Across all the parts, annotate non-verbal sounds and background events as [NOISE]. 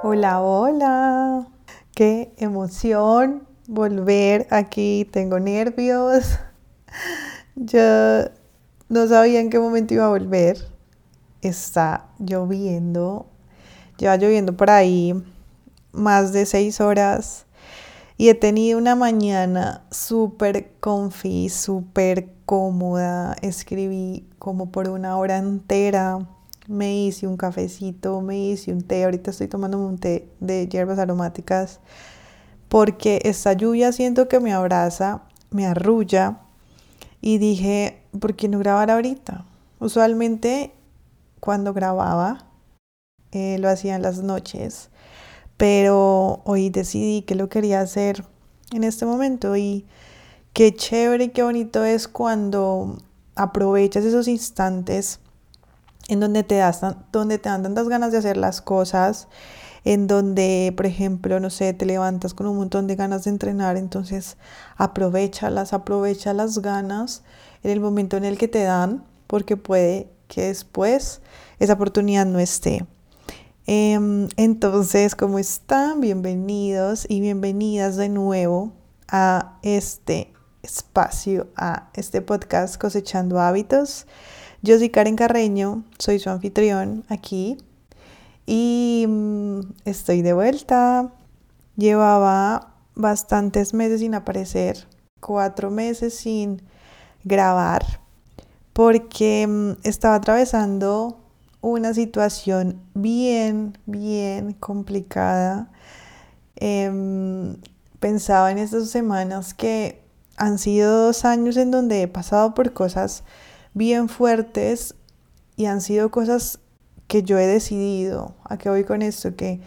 Hola, hola. Qué emoción volver aquí. Tengo nervios. [LAUGHS] Yo no sabía en qué momento iba a volver. Está lloviendo. Lleva lloviendo por ahí más de seis horas. Y he tenido una mañana súper confi, súper cómoda. Escribí como por una hora entera me hice un cafecito, me hice un té, ahorita estoy tomando un té de hierbas aromáticas porque esta lluvia siento que me abraza, me arrulla y dije, ¿por qué no grabar ahorita? Usualmente cuando grababa eh, lo hacía en las noches, pero hoy decidí que lo quería hacer en este momento y qué chévere y qué bonito es cuando aprovechas esos instantes en donde te, das, donde te dan tantas ganas de hacer las cosas, en donde, por ejemplo, no sé, te levantas con un montón de ganas de entrenar, entonces aprovechalas, aprovecha las ganas en el momento en el que te dan, porque puede que después esa oportunidad no esté. Em, entonces, ¿cómo están? Bienvenidos y bienvenidas de nuevo a este espacio, a este podcast Cosechando Hábitos. Yo soy Karen Carreño, soy su anfitrión aquí y mm, estoy de vuelta. Llevaba bastantes meses sin aparecer, cuatro meses sin grabar, porque mm, estaba atravesando una situación bien, bien complicada. Em, pensaba en estas semanas que han sido dos años en donde he pasado por cosas bien fuertes y han sido cosas que yo he decidido. ¿A qué voy con esto? Que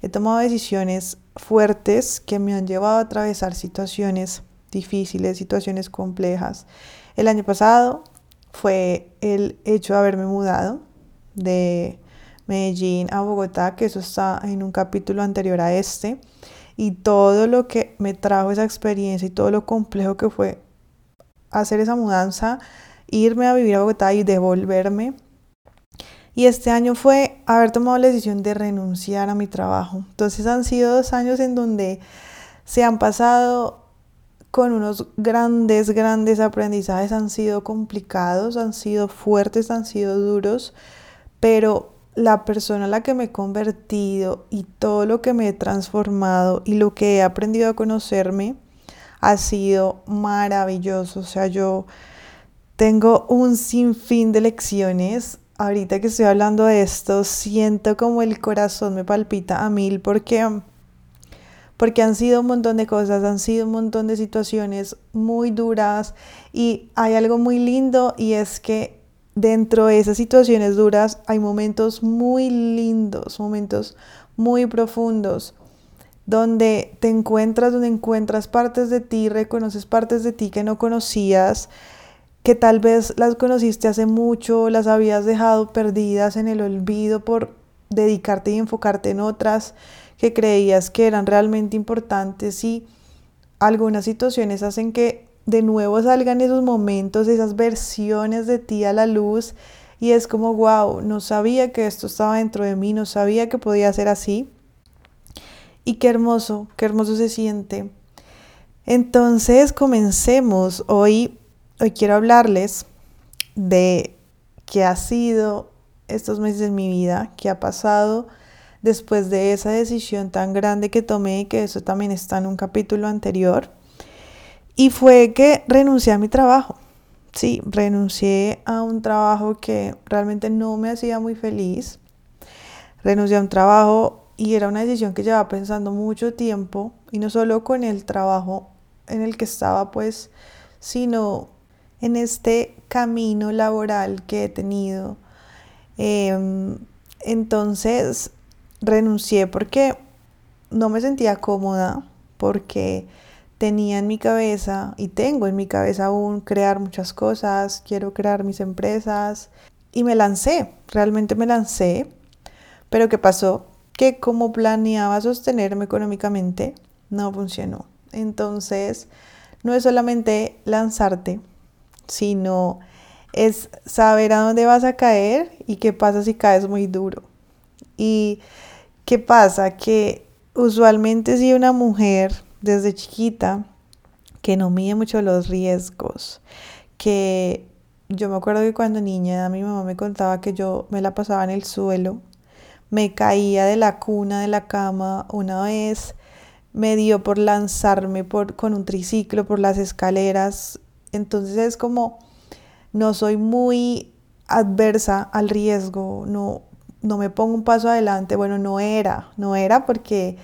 he tomado decisiones fuertes que me han llevado a atravesar situaciones difíciles, situaciones complejas. El año pasado fue el hecho de haberme mudado de Medellín a Bogotá, que eso está en un capítulo anterior a este, y todo lo que me trajo esa experiencia y todo lo complejo que fue hacer esa mudanza irme a vivir a Bogotá y devolverme. Y este año fue haber tomado la decisión de renunciar a mi trabajo. Entonces han sido dos años en donde se han pasado con unos grandes, grandes aprendizajes. Han sido complicados, han sido fuertes, han sido duros, pero la persona a la que me he convertido y todo lo que me he transformado y lo que he aprendido a conocerme ha sido maravilloso. O sea, yo tengo un sinfín de lecciones. Ahorita que estoy hablando de esto, siento como el corazón me palpita a mil porque, porque han sido un montón de cosas, han sido un montón de situaciones muy duras y hay algo muy lindo y es que dentro de esas situaciones duras hay momentos muy lindos, momentos muy profundos donde te encuentras, donde encuentras partes de ti, reconoces partes de ti que no conocías que tal vez las conociste hace mucho, las habías dejado perdidas en el olvido por dedicarte y enfocarte en otras que creías que eran realmente importantes y algunas situaciones hacen que de nuevo salgan esos momentos, esas versiones de ti a la luz y es como, wow, no sabía que esto estaba dentro de mí, no sabía que podía ser así. Y qué hermoso, qué hermoso se siente. Entonces comencemos. Hoy Hoy quiero hablarles de qué ha sido estos meses en mi vida, qué ha pasado después de esa decisión tan grande que tomé, que eso también está en un capítulo anterior, y fue que renuncié a mi trabajo. Sí, renuncié a un trabajo que realmente no me hacía muy feliz. Renuncié a un trabajo y era una decisión que llevaba pensando mucho tiempo, y no solo con el trabajo en el que estaba, pues, sino en este camino laboral que he tenido. Em, entonces renuncié porque no me sentía cómoda, porque tenía en mi cabeza y tengo en mi cabeza aún crear muchas cosas, quiero crear mis empresas y me lancé, realmente me lancé, pero ¿qué pasó? Que como planeaba sostenerme económicamente, no funcionó. Entonces, no es solamente lanzarte, sino es saber a dónde vas a caer y qué pasa si caes muy duro. Y ¿Qué pasa? Que usualmente si una mujer desde chiquita que no mide mucho los riesgos, que yo me acuerdo que cuando niña mi mamá me contaba que yo me la pasaba en el suelo, me caía de la cuna de la cama una vez, me dio por lanzarme por, con un triciclo por las escaleras, entonces es como no soy muy adversa al riesgo, no, no me pongo un paso adelante, bueno, no era, no era porque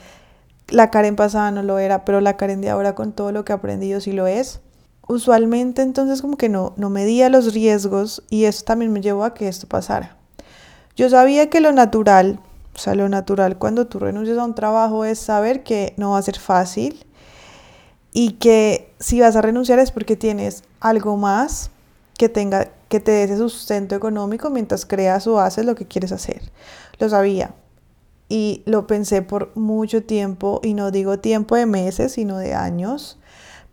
la Karen pasada no lo era, pero la Karen de ahora con todo lo que he aprendido sí lo es. Usualmente entonces como que no, no medía los riesgos y eso también me llevó a que esto pasara. Yo sabía que lo natural, o sea, lo natural cuando tú renuncias a un trabajo es saber que no va a ser fácil y que si vas a renunciar es porque tienes algo más que tenga que te dé ese sustento económico mientras creas o haces lo que quieres hacer. Lo sabía y lo pensé por mucho tiempo y no digo tiempo de meses, sino de años,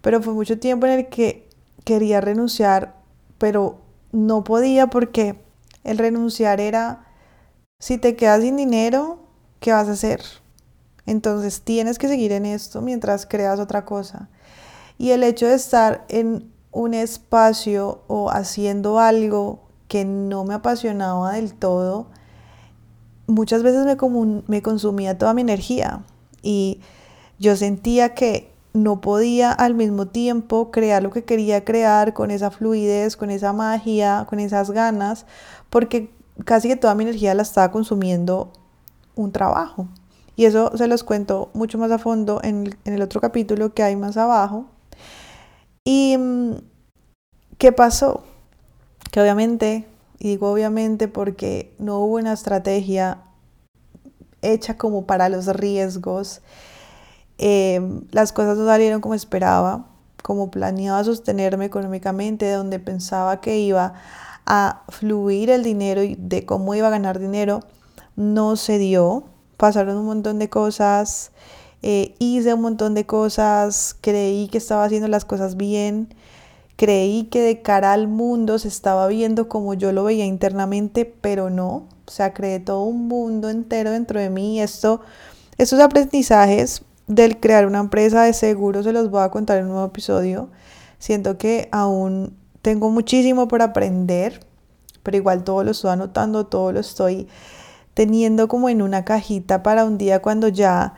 pero fue mucho tiempo en el que quería renunciar, pero no podía porque el renunciar era si te quedas sin dinero, ¿qué vas a hacer? Entonces tienes que seguir en esto mientras creas otra cosa. Y el hecho de estar en un espacio o haciendo algo que no me apasionaba del todo, muchas veces me, me consumía toda mi energía y yo sentía que no podía al mismo tiempo crear lo que quería crear con esa fluidez, con esa magia, con esas ganas, porque casi que toda mi energía la estaba consumiendo un trabajo. Y eso se los cuento mucho más a fondo en, el otro capítulo que hay más abajo. ¿Y mm, qué pasó? Que obviamente, y digo obviamente porque no hubo una estrategia hecha como para los riesgos, em, las cosas no salieron como esperaba, como planeaba sostenerme económicamente, de donde pensaba que iba a fluir el dinero y de cómo iba a ganar dinero, no se dio. Pasaron un montón de cosas, eh, hice un montón de cosas, creí que estaba haciendo las cosas bien, creí que de cara al mundo se estaba viendo como yo lo veía internamente, pero no. O sea, creé todo un mundo entero dentro de mí esto, estos aprendizajes del crear una empresa de seguro se los voy a contar en un nuevo episodio. Siento que aún tengo muchísimo por aprender, pero igual todo lo estoy anotando, todo lo estoy teniendo como en una cajita para un día cuando ya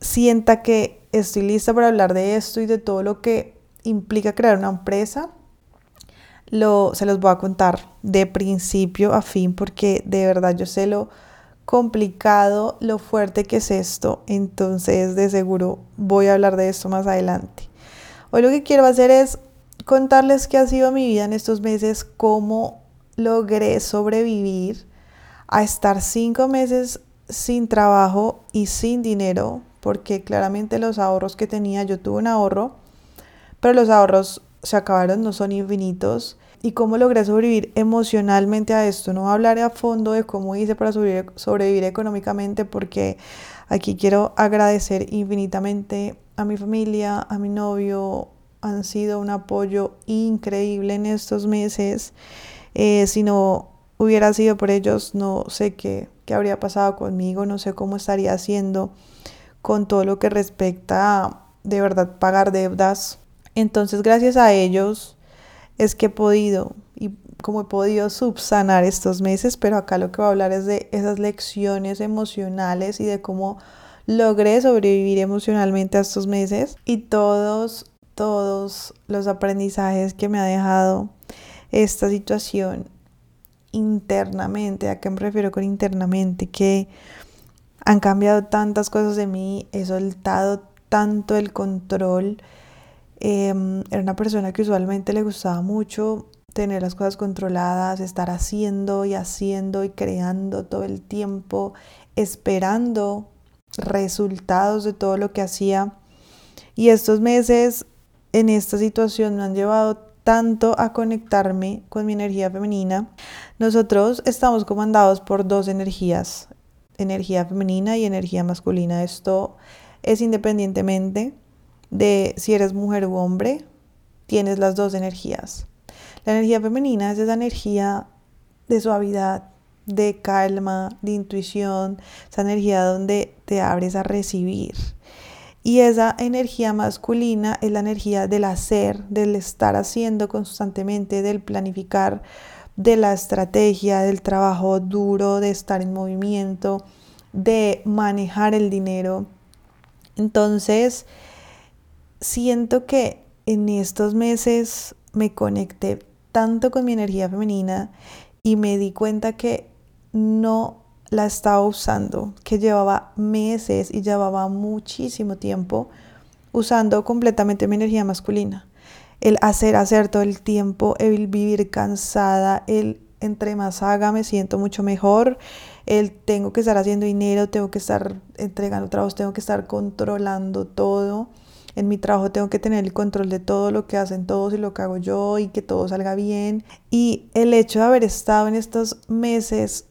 sienta que estoy lista para hablar de esto y de todo lo que implica crear una empresa. Lo, se los voy a contar de principio a fin porque de verdad yo sé lo complicado, lo fuerte que es esto, entonces de seguro voy a hablar de esto más adelante. Hoy lo que quiero hacer es contarles qué ha sido mi vida en estos meses, cómo logré sobrevivir a estar cinco meses sin trabajo y sin dinero, porque claramente los ahorros que tenía, yo tuve un ahorro, pero los ahorros se acabaron, no son infinitos. Y cómo logré sobrevivir emocionalmente a esto. No hablaré a fondo de cómo hice para sobrevivir, económicamente, porque aquí quiero agradecer infinitamente a mi familia, a mi novio, han sido un apoyo increíble en estos meses. Eh, si no hubiera sido por ellos, no sé qué, qué habría pasado conmigo, no sé cómo estaría haciendo con todo lo que respecta a, de verdad, pagar deudas. Entonces, gracias a ellos es que he podido y como he podido subsanar estos meses, pero acá lo que voy a hablar es de esas lecciones emocionales y de cómo logré sobrevivir emocionalmente a estos meses y todos todos los aprendizajes que me ha dejado esta situación internamente. ¿A qué me refiero con internamente? Que han cambiado tantas cosas de mí, he soltado tanto el control. Em, era una persona que usualmente le gustaba mucho tener las cosas controladas, estar haciendo y haciendo y creando todo el tiempo, esperando resultados de todo lo que hacía. Y estos meses en esta situación me han llevado tanto a conectarme con mi energía femenina. Nosotros estamos comandados por dos energías, energía femenina y energía masculina. Esto es independientemente de si eres mujer u hombre, tienes las dos energías. La energía femenina es esa energía de suavidad, de calma, de intuición, esa energía donde te abres a recibir. Y esa energía masculina es la energía del hacer, del estar haciendo constantemente, del planificar, de la estrategia, del trabajo duro, de estar en movimiento, de manejar el dinero. Entonces, siento que en estos meses me conecté tanto con mi energía femenina y me di cuenta que no la estaba usando, que llevaba meses y llevaba muchísimo tiempo usando completamente mi energía masculina. El hacer, hacer todo el tiempo, el vivir cansada, el entre más haga me siento mucho mejor, el tengo que estar haciendo dinero, tengo que estar entregando trabajos, tengo que estar controlando todo. En mi trabajo tengo que tener el control de todo lo que hacen todos y lo que hago yo y que todo salga bien. Y el hecho de haber estado en estos meses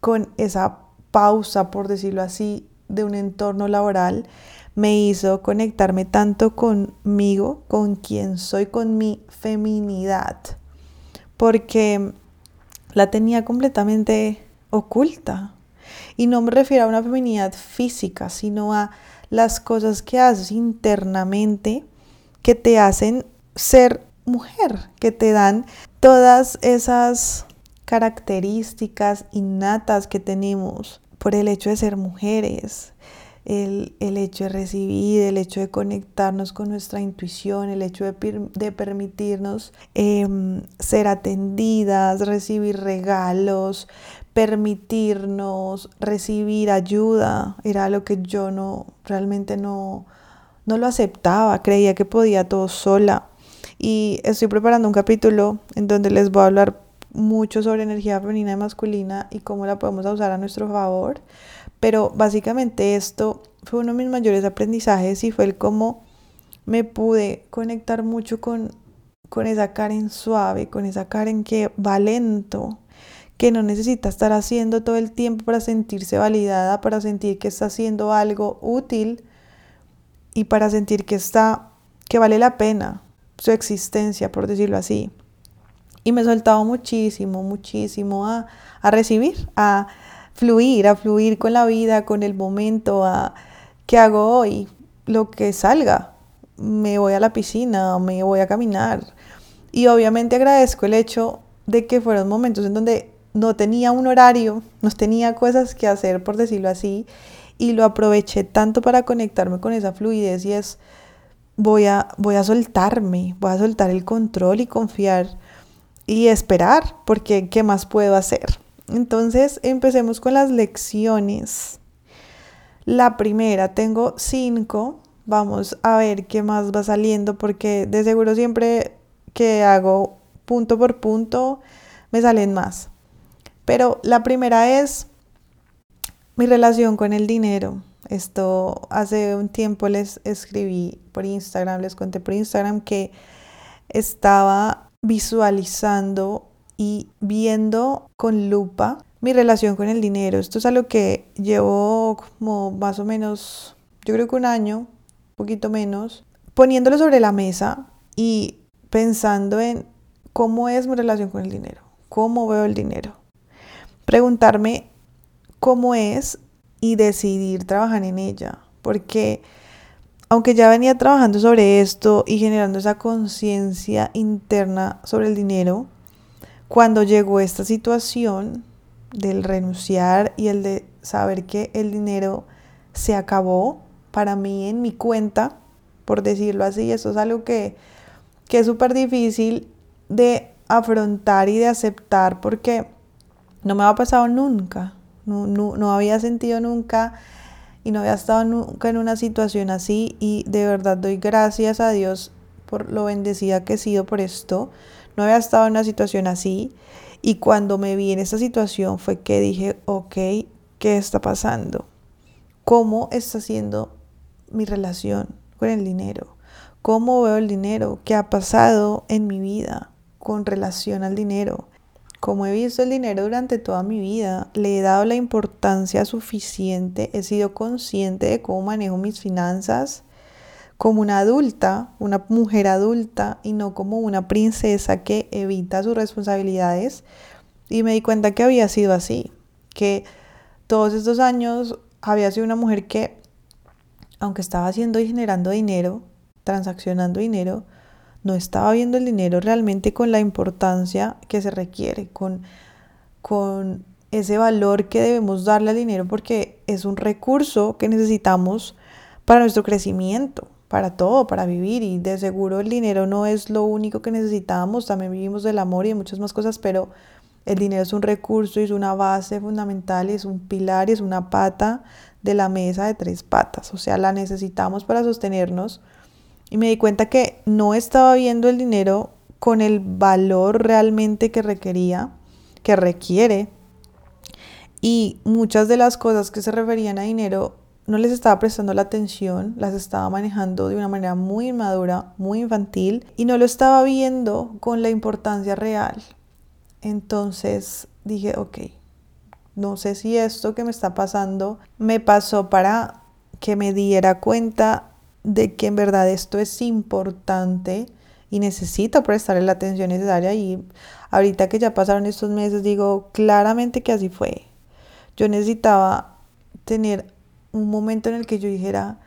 con esa pausa, por decirlo así, de un entorno laboral, me hizo conectarme tanto conmigo, con quien soy, con mi feminidad, porque la tenía completamente oculta. Y no me refiero a una feminidad física, sino a las cosas que haces internamente que te hacen ser mujer, que te dan todas esas características innatas que tenemos por el hecho de ser mujeres, el, hecho de recibir, el hecho de conectarnos con nuestra intuición, el hecho de, permitirnos em, ser atendidas, recibir regalos, permitirnos recibir ayuda, era lo que yo no realmente no, no lo aceptaba, creía que podía todo sola. Y estoy preparando un capítulo en donde les voy a hablar mucho sobre energía femenina y masculina y cómo la podemos usar a nuestro favor. Pero básicamente esto fue uno de mis mayores aprendizajes y fue el cómo me pude conectar mucho con, con esa Karen suave, con esa Karen que va lento, que no necesita estar haciendo todo el tiempo para sentirse validada, para sentir que está haciendo algo útil y para sentir que está, que vale la pena su existencia, por decirlo así. Y me he soltado muchísimo, muchísimo a, a recibir, a fluir, a fluir con la vida, con el momento, a qué hago hoy, lo que salga. Me voy a la piscina, me voy a caminar. Y obviamente agradezco el hecho de que fueron momentos en donde no tenía un horario, no tenía cosas que hacer, por decirlo así, y lo aproveché tanto para conectarme con esa fluidez y es, voy a, voy a soltarme, voy a soltar el control y confiar y esperar, porque ¿qué más puedo hacer? Entonces, empecemos con las lecciones. La primera, tengo cinco. Vamos a ver qué más va saliendo, porque de seguro siempre que hago punto por punto, me salen más. Pero la primera es mi relación con el dinero. Esto hace un tiempo les escribí por Instagram, les conté por Instagram que estaba visualizando y viendo con lupa mi relación con el dinero. Esto es algo que llevo como más o menos, yo creo que un año, un poquito menos, poniéndolo sobre la mesa y pensando en cómo es mi relación con el dinero, cómo veo el dinero preguntarme cómo es y decidir trabajar en ella. Porque aunque ya venía trabajando sobre esto y generando esa conciencia interna sobre el dinero, cuando llegó esta situación del renunciar y el de saber que el dinero se acabó para mí en mi cuenta, por decirlo así, eso es algo que, que es súper difícil de afrontar y de aceptar porque no me había pasado nunca, no, no, había sentido nunca y no había estado nunca en una situación así y de verdad doy gracias a Dios por lo bendecida que he sido por esto. No había estado en una situación así y cuando me vi en esta situación fue que dije, ok, ¿qué está pasando? ¿Cómo está siendo mi relación con el dinero? ¿Cómo veo el dinero? ¿Qué ha pasado en mi vida con relación al dinero? Como he visto el dinero durante toda mi vida, le he dado la importancia suficiente, he sido consciente de cómo manejo mis finanzas como una adulta, una mujer adulta y no como una princesa que evita sus responsabilidades. Y me di cuenta que había sido así, que todos estos años había sido una mujer que, aunque estaba haciendo y generando dinero, transaccionando dinero, no estaba viendo el dinero realmente con la importancia que se requiere, con, con ese valor que debemos darle al dinero porque es un recurso que necesitamos para nuestro crecimiento, para todo, para vivir. Y de seguro el dinero no es lo único que necesitamos, también vivimos del amor y de muchas más cosas, pero el dinero es un recurso es una base fundamental es un pilar es una pata de la mesa de tres patas, o sea, la necesitamos para sostenernos y me di cuenta que no estaba viendo el dinero con el valor realmente que requería, que requiere. Y muchas de las cosas que se referían a dinero no les estaba prestando la atención, las estaba manejando de una manera muy inmadura, muy infantil y no lo estaba viendo con la importancia real. Entonces dije, ok, no sé si esto que me está pasando me pasó para que me diera cuenta de que en verdad esto es importante y necesito prestarle la atención necesaria y ahorita que ya pasaron estos meses digo claramente que así fue. Yo necesitaba tener un momento en el que yo dijera,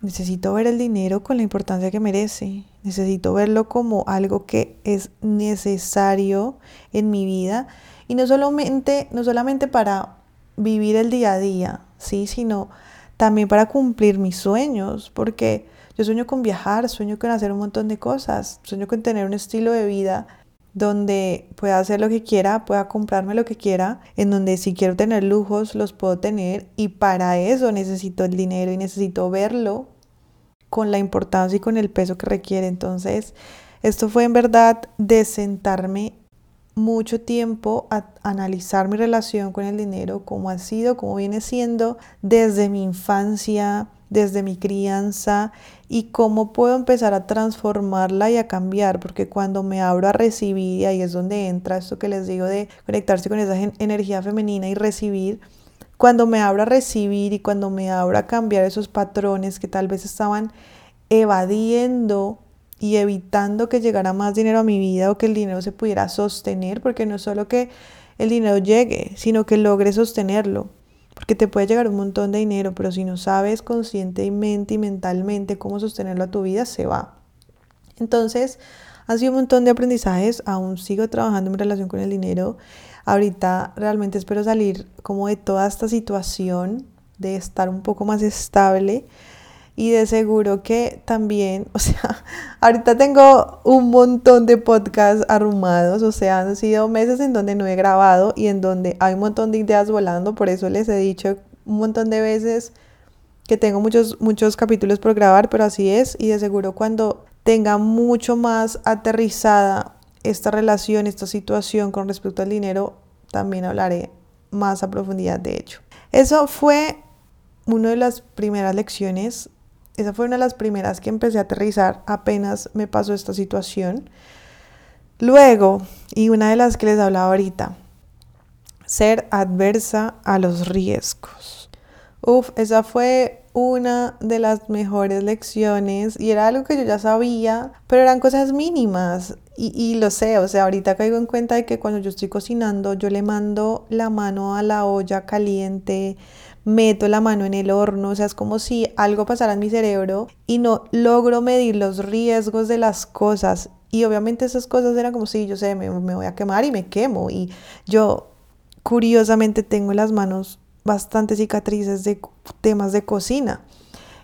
necesito ver el dinero con la importancia que merece, necesito verlo como algo que es necesario en mi vida y no solamente, no solamente para vivir el día a día, ¿sí? sino también para cumplir mis sueños, porque yo sueño con viajar, sueño con hacer un montón de cosas, sueño con tener un estilo de vida donde pueda hacer lo que quiera, pueda comprarme lo que quiera, en donde si quiero tener lujos los puedo tener y para eso necesito el dinero y necesito verlo con la importancia y con el peso que requiere. Entonces, esto fue en verdad de sentarme mucho tiempo a analizar mi relación con el dinero, cómo ha sido, cómo viene siendo desde mi infancia, desde mi crianza y cómo puedo empezar a transformarla y a cambiar, porque cuando me abro a recibir, y ahí es donde entra esto que les digo de conectarse con esa energía femenina y recibir, cuando me abro a recibir y cuando me abro a cambiar esos patrones que tal vez estaban evadiendo y evitando que llegara más dinero a mi vida o que el dinero se pudiera sostener, porque no es solo que el dinero llegue, sino que logre sostenerlo. Porque te puede llegar un montón de dinero, pero si no sabes conscientemente y mentalmente cómo sostenerlo a tu vida, se va. Entonces, ha sido un montón de aprendizajes, aún sigo trabajando en mi relación con el dinero. Ahorita realmente espero salir como de toda esta situación, de estar un poco más estable y de seguro que también, [LAUGHS] o sea, ahorita tengo un montón de podcasts arrumados, o sea, han sido meses en donde no he grabado y en donde hay un montón de ideas volando, por eso les he dicho un montón de veces que tengo muchos, muchos capítulos por grabar, pero así es, y de seguro cuando tenga mucho más aterrizada esta relación, esta situación con respecto al dinero, también hablaré más a profundidad de hecho. Eso fue una de las primeras lecciones esa fue una de las primeras que empecé a aterrizar apenas me pasó esta situación. Luego, y una de las que les hablaba ahorita, ser adversa a los riesgos. Uf, esa fue una de las mejores lecciones y era algo que yo ya sabía, pero eran cosas mínimas y, y, lo sé, o sea, ahorita caigo en cuenta de que cuando yo estoy cocinando, yo le mando la mano a la olla caliente, meto la mano en el horno, o sea, es como si algo pasara en mi cerebro y no logro medir los riesgos de las cosas. Y obviamente esas cosas eran como si yo sé, me, me voy a quemar y me quemo. Y yo, curiosamente, tengo las manos bastante cicatrices de temas de cocina.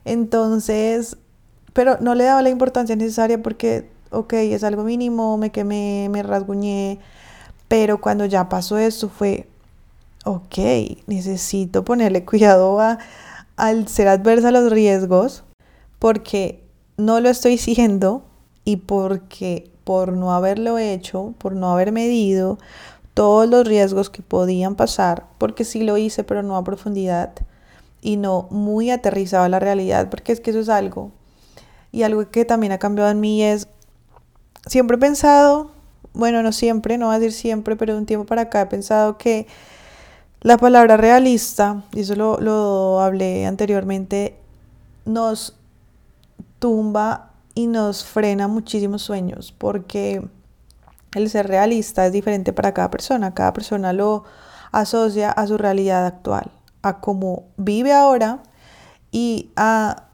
Entonces, pero no le daba la importancia necesaria porque, ok, es algo mínimo, me quemé, me rasguñé, pero cuando ya pasó esto fue, ok, necesito ponerle cuidado a, al ser adversa a los riesgos porque no lo estoy siendo y porque por no haberlo hecho, por no haber medido todos los riesgos que podían pasar, porque sí lo hice, pero no a profundidad y no muy aterrizado a la realidad, porque es que eso es algo. Y algo que también ha cambiado en mí es, siempre he pensado, bueno, no siempre, no voy a decir siempre, pero de un tiempo para acá he pensado que la palabra realista, y eso lo, hablé anteriormente, nos tumba y nos frena muchísimos sueños porque el ser realista es diferente para cada persona. Cada persona lo asocia a su realidad actual, a cómo vive ahora y a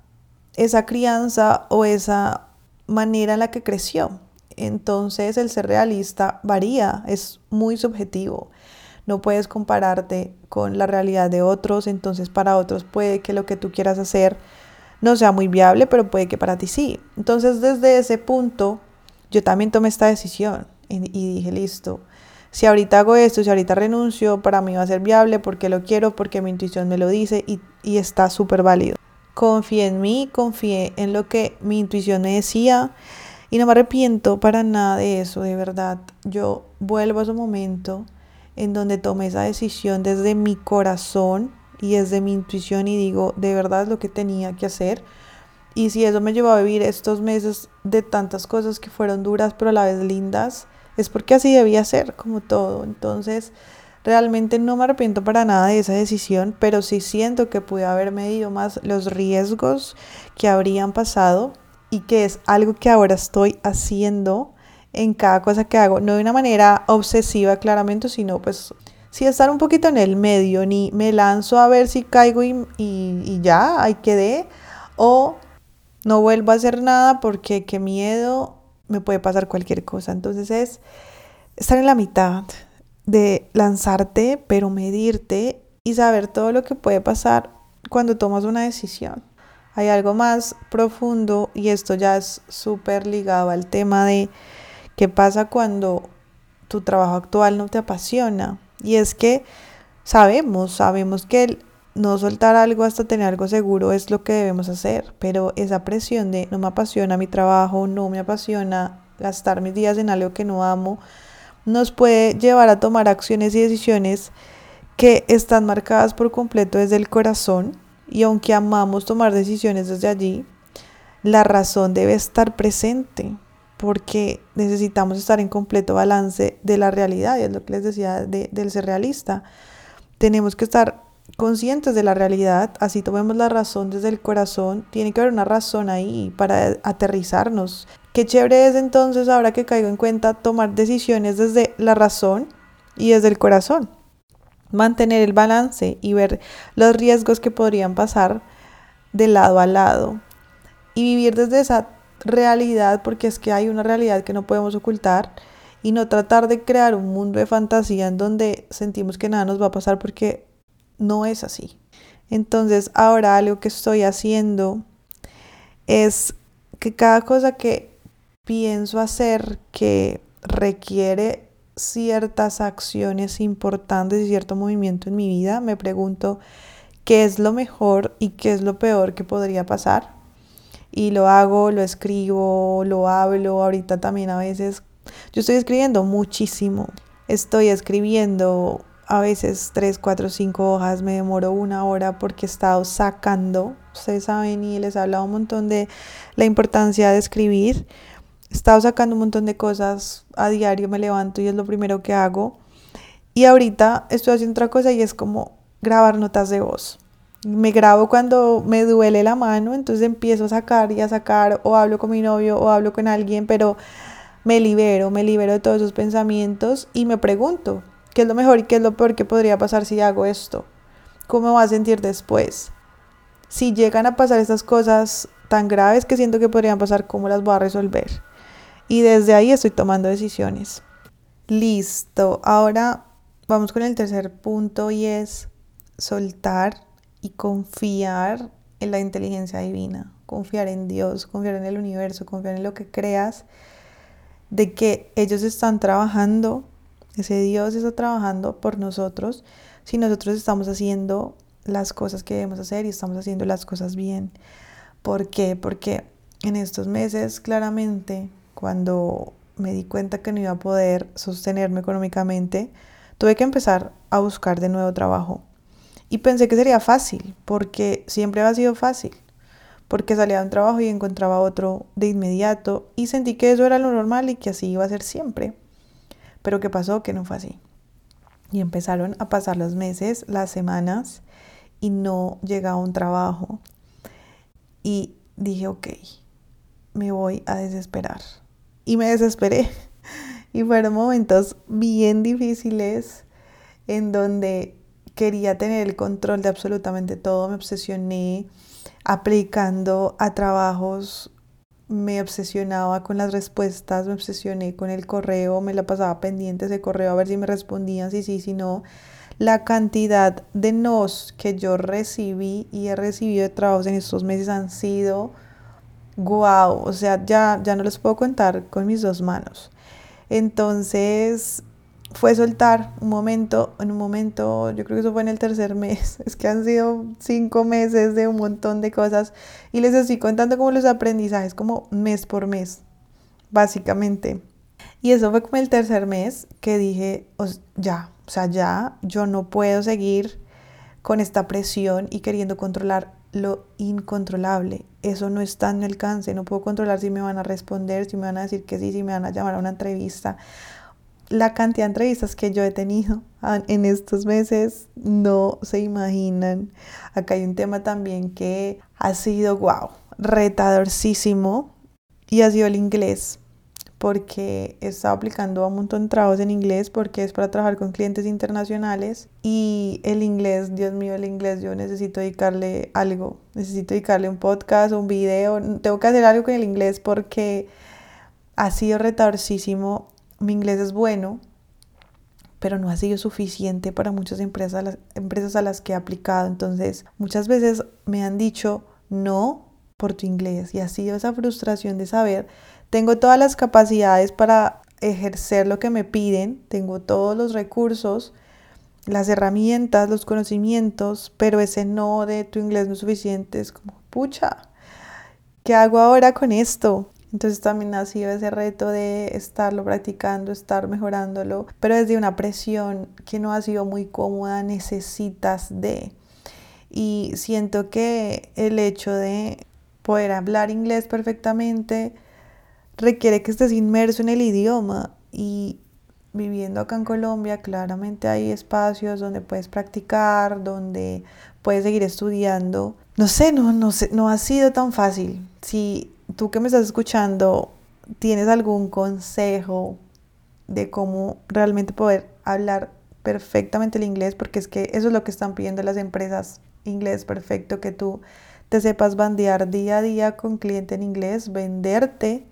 esa crianza o esa manera en la que creció. Entonces el ser realista varía, es muy subjetivo. No puedes compararte con la realidad de otros, entonces para otros puede que lo que tú quieras hacer no sea muy viable, pero puede que para ti sí. Entonces desde ese punto yo también tomé esta decisión y, dije, listo, si ahorita hago esto, si ahorita renuncio, para mí va a ser viable porque lo quiero, porque mi intuición me lo dice y, está súper válido. Confié en mí, confié en lo que mi intuición me decía y no me arrepiento para nada de eso, de verdad. Yo vuelvo a ese momento en donde tomé esa decisión desde mi corazón y desde mi intuición y digo, de verdad es lo que tenía que hacer. Y si eso me llevó a vivir estos meses de tantas cosas que fueron duras pero a la vez lindas, es porque así debía ser, como todo. Entonces, realmente no me arrepiento para nada de esa decisión, pero sí siento que pude haber medido más los riesgos que habrían pasado y que es algo que ahora estoy haciendo en cada cosa que hago, no de una manera obsesiva claramente, sino pues sí estar un poquito en el medio, ni me lanzo a ver si caigo y, y ya, ahí quedé, o no vuelvo a hacer nada porque qué miedo, me puede pasar cualquier cosa. Entonces es estar en la mitad de lanzarte, pero medirte y saber todo lo que puede pasar cuando tomas una decisión. Hay algo más profundo y esto ya es súper ligado al tema de qué pasa cuando tu trabajo actual no te apasiona. Y es que sabemos, sabemos que no soltar algo hasta tener algo seguro es lo que debemos hacer, pero esa presión de no me apasiona mi trabajo, no me apasiona gastar mis días en algo que no amo, nos puede llevar a tomar acciones y decisiones que están marcadas por completo desde el corazón y aunque amamos tomar decisiones desde allí, la razón debe estar presente porque necesitamos estar en completo balance de la realidad y es lo que les decía del ser realista. Tenemos que estar conscientes de la realidad, así tomemos la razón desde el corazón, tiene que haber una razón ahí para aterrizarnos. Qué chévere es entonces, ahora que caigo en cuenta, tomar decisiones desde la razón y desde el corazón. Mantener el balance y ver los riesgos que podrían pasar de lado a lado. Y vivir desde esa realidad, porque es que hay una realidad que no podemos ocultar, y no tratar de crear un mundo de fantasía en donde sentimos que nada nos va a pasar porque no es así. Entonces ahora algo que estoy haciendo es que cada cosa que pienso hacer que requiere ciertas acciones importantes y cierto movimiento en mi vida, me pregunto qué es lo mejor y qué es lo peor que podría pasar. Y lo hago, lo escribo, lo hablo, ahorita también a veces. Yo estoy escribiendo muchísimo. Estoy escribiendo a veces 3, 4, 5 hojas, me demoro una hora porque he estado sacando, ustedes saben y les he hablado un montón de la importancia de escribir, he estado sacando un montón de cosas, a diario me levanto y es lo primero que hago. Y ahorita estoy haciendo otra cosa y es como grabar notas de voz. Me grabo cuando me duele la mano, entonces empiezo a sacar y a sacar o hablo con mi novio o hablo con alguien, pero me libero, me libero de todos esos pensamientos y me pregunto, ¿Qué es lo mejor y qué es lo peor que podría pasar si hago esto? ¿Cómo me voy a sentir después? Si llegan a pasar estas cosas tan graves que siento que podrían pasar, ¿cómo las voy a resolver? Y desde ahí estoy tomando decisiones. Listo. Ahora vamos con el tercer punto y es soltar y confiar en la inteligencia divina, confiar en Dios, confiar en el universo, confiar en lo que creas, de que ellos están trabajando ese Dios está trabajando por nosotros si nosotros estamos haciendo las cosas que debemos hacer y estamos haciendo las cosas bien. ¿Por qué? Porque en estos meses, claramente, cuando me di cuenta que no iba a poder sostenerme económicamente, tuve que empezar a buscar de nuevo trabajo. Y pensé que sería fácil, porque siempre ha sido fácil, porque salía de un trabajo y encontraba otro de inmediato y sentí que eso era lo normal y que así iba a ser siempre. Pero ¿qué pasó? Que no fue así. Y empezaron a pasar los meses, las semanas y no llegaba un trabajo. Y dije, ok, me voy a desesperar. Y me desesperé. [LAUGHS] Y fueron momentos bien difíciles en donde quería tener el control de absolutamente todo, me obsesioné aplicando a trabajos, me obsesionaba con las respuestas, me obsesioné con el correo, me la pasaba pendiente ese correo a ver si me respondían, si sí, si no. La cantidad de nos que yo recibí y he recibido de trabajos en estos meses han sido wow, o sea, ya, ya no los puedo contar con mis dos manos. Entonces fue soltar un momento, en un momento, yo creo que eso fue en el tercer mes, [LAUGHS] es que han sido cinco meses de un montón de cosas y les estoy contando como los aprendizajes, como mes por mes, básicamente. Y eso fue como el tercer mes que dije, ya, o sea, ya, yo no puedo seguir con esta presión y queriendo controlar lo incontrolable. Eso no está en mi alcance. No puedo controlar si me van a responder, si me van a decir que sí, si me van a llamar a una entrevista. La cantidad de entrevistas que yo he tenido en estos meses no se imaginan. Acá hay un tema también que ha sido, wow, retadorcísimo y ha sido el inglés porque he estado aplicando a un montón de trabajos en inglés porque es para trabajar con clientes internacionales y el inglés, Dios mío, el inglés, yo necesito dedicarle algo, necesito dedicarle un podcast, un video, tengo que hacer algo con el inglés porque ha sido retardísimo, mi inglés es bueno, pero no ha sido suficiente para muchas empresas, las empresas a las que he aplicado, entonces muchas veces me han dicho no por tu inglés y ha sido esa frustración de saber tengo todas las capacidades para ejercer lo que me piden, tengo todos los recursos, las herramientas, los conocimientos, pero ese no de tu inglés no es suficiente, es como, pucha, ¿qué hago ahora con esto? Entonces también ha sido ese reto de estarlo practicando, estar mejorándolo, pero desde una presión que no ha sido muy cómoda, necesitas de. Y siento que el hecho de poder hablar inglés perfectamente, requiere que estés inmerso en el idioma y viviendo acá en Colombia claramente hay espacios donde puedes practicar, donde puedes seguir estudiando. No sé, no, no, sé, no ha sido tan fácil. Si tú que me estás escuchando tienes algún consejo de cómo realmente poder hablar perfectamente el inglés, porque es que eso es lo que están pidiendo las empresas, inglés perfecto, que tú te sepas bandear día a día con cliente en inglés, venderte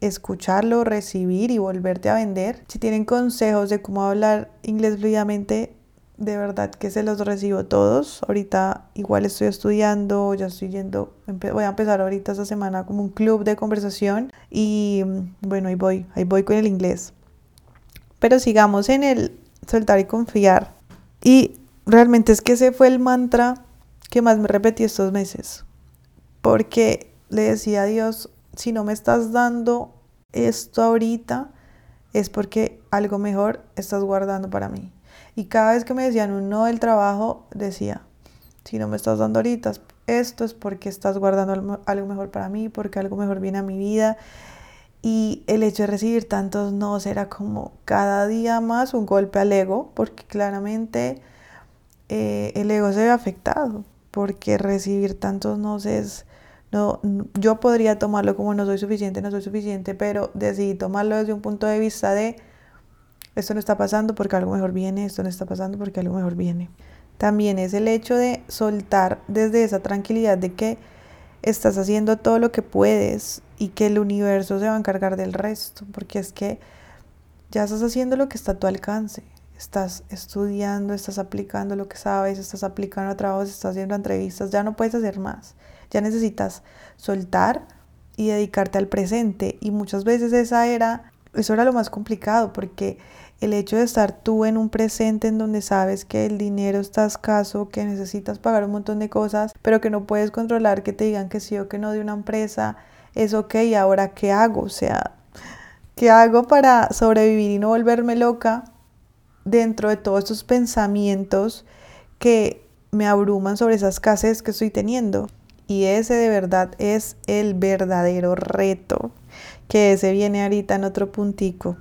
escucharlo, recibir y volverte a vender. Si tienen consejos de cómo hablar inglés fluidamente, de verdad que se los recibo todos. Ahorita igual estoy estudiando, ya estoy yendo, voy a empezar ahorita esta semana como un club de conversación y bueno, ahí voy, ahí voy con el inglés. Pero sigamos en el soltar y confiar. Y realmente es que ese fue el mantra que más me repetí estos meses. Porque le decía a Dios, si no me estás dando esto ahorita, es porque algo mejor estás guardando para mí. Y cada vez que me decían un no del trabajo, decía, si no me estás dando ahorita esto es porque estás guardando algo mejor para mí, porque algo mejor viene a mi vida. Y el hecho de recibir tantos no era como cada día más un golpe al ego, porque claramente eh, el ego se ve afectado, porque recibir tantos no es no, yo podría tomarlo como no soy suficiente, no soy suficiente, pero decidí tomarlo desde un punto de vista de esto no está pasando porque algo mejor viene, esto no está pasando porque algo mejor viene. También es el hecho de soltar desde esa tranquilidad de que estás haciendo todo lo que puedes y que el universo se va a encargar del resto, porque es que ya estás haciendo lo que está a tu alcance. Estás estudiando, estás aplicando lo que sabes, estás aplicando a trabajos, estás haciendo entrevistas, ya no puedes hacer más. Ya necesitas soltar y dedicarte al presente. Y muchas veces esa era, eso era lo más complicado porque el hecho de estar tú en un presente en donde sabes que el dinero está escaso, que necesitas pagar un montón de cosas, pero que no puedes controlar que te digan que sí o que no de una empresa, es ok, ahora qué hago? O sea, ¿qué hago para sobrevivir y no volverme loca dentro de todos estos pensamientos que me abruman sobre esa escasez que estoy teniendo? Y ese de verdad es el verdadero reto, que ese viene ahorita en otro puntico,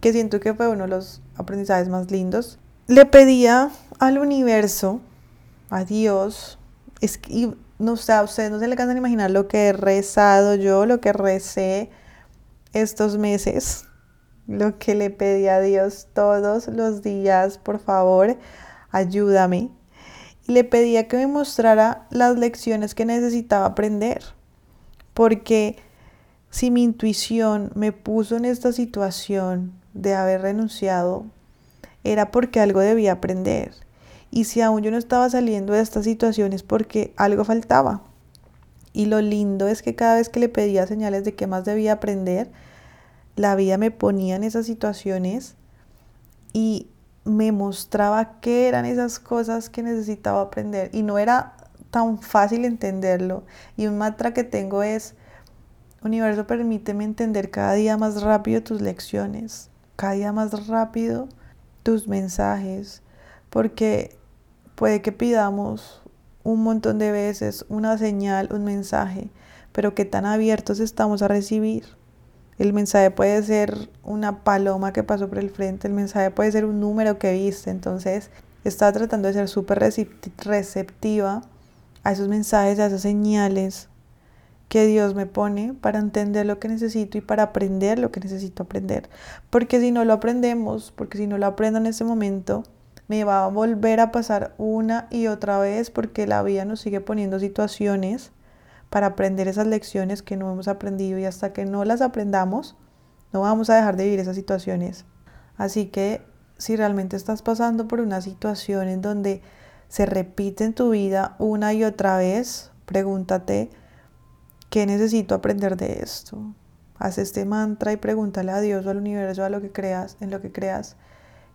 que siento que fue uno de los aprendizajes más lindos. Le pedía al universo, a Dios, es no sé, a ustedes no se le cansan de imaginar lo que he rezado yo, lo que recé estos meses. lo que le pedí a Dios todos los días, por favor, ayúdame. Y le pedía que me mostrara las lecciones que necesitaba aprender. Porque si mi intuición me puso en esta situación de haber renunciado, era porque algo debía aprender. Y si aún yo no estaba saliendo de esta situación es porque algo faltaba. Y lo lindo es que cada vez que le pedía señales de qué más debía aprender, la vida me ponía en esas situaciones y me mostraba qué eran esas cosas que necesitaba aprender. Y no era tan fácil entenderlo. Y un mantra que tengo es, universo, permíteme entender cada día más rápido tus lecciones, cada día más rápido tus mensajes, porque puede que pidamos un montón de veces una señal, un mensaje, pero qué tan abiertos estamos a recibir. El mensaje puede ser una paloma que pasó por el frente, el mensaje puede ser un número que viste, entonces está tratando de ser súper receptiva a esos mensajes, a esas señales que Dios me pone para entender lo que necesito y para aprender lo que necesito aprender. Porque si no lo aprendemos, porque si no lo aprendo en ese momento, me va a volver a pasar una y otra vez porque la vida nos sigue poniendo situaciones para aprender esas lecciones que no hemos aprendido y hasta que no las aprendamos, no vamos a dejar de vivir esas situaciones. Así que si realmente estás pasando por una situación en donde se repite en tu vida una y otra vez, pregúntate, ¿qué necesito aprender de esto? Haz este mantra y pregúntale a Dios o al universo, a lo que creas, en lo que creas,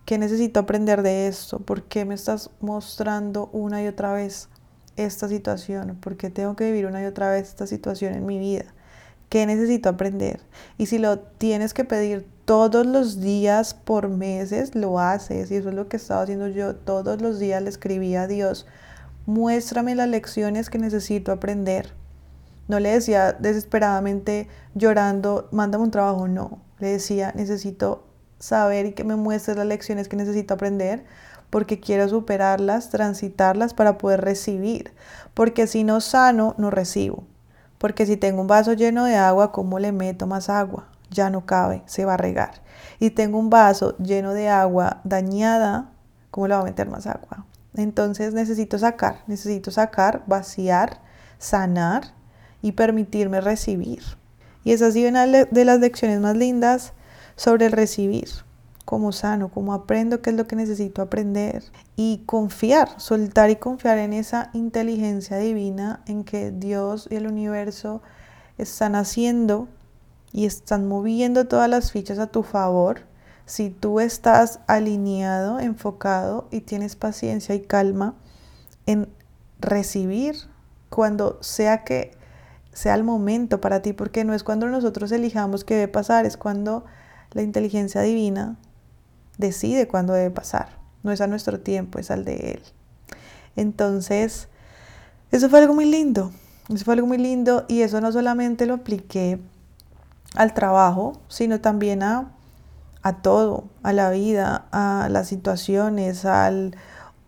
¿Qué necesito aprender de esto? ¿Por qué me estás mostrando una y otra vez esta situación? ¿Por qué tengo que vivir una y otra vez esta situación en mi vida? ¿Qué necesito aprender? Y si lo tienes que pedir todos los días por meses, lo haces. Y eso es lo que estaba haciendo yo. Todos los días le escribía a Dios, muéstrame las lecciones que necesito aprender. No le decía desesperadamente llorando, mándame un trabajo, no. Le decía, necesito saber y que me muestres las lecciones que necesito aprender, porque quiero superarlas, transitarlas para poder recibir. Porque si no sano, no recibo. Porque si tengo un vaso lleno de agua, ¿cómo le meto más agua? Ya no cabe, se va a regar. Y tengo un vaso lleno de agua dañada, ¿cómo le va a meter más agua? Entonces necesito sacar, necesito sacar, vaciar, sanar y permitirme recibir. Y esa ha sido una de las lecciones más lindas sobre el recibir, cómo sano, cómo aprendo qué es lo que necesito aprender y confiar, soltar y confiar en esa inteligencia divina en que Dios y el universo están haciendo y están moviendo todas las fichas a tu favor. Si tú estás alineado, enfocado y tienes paciencia y calma en recibir cuando sea que sea el momento para ti, porque no es cuando nosotros elijamos qué debe pasar, es cuando la inteligencia divina decide cuándo debe pasar. No es a nuestro tiempo, es al de Él. Entonces, eso fue algo muy lindo. Eso fue algo muy lindo y eso no solamente lo apliqué al trabajo, sino también a, a todo, a la vida, a las situaciones, al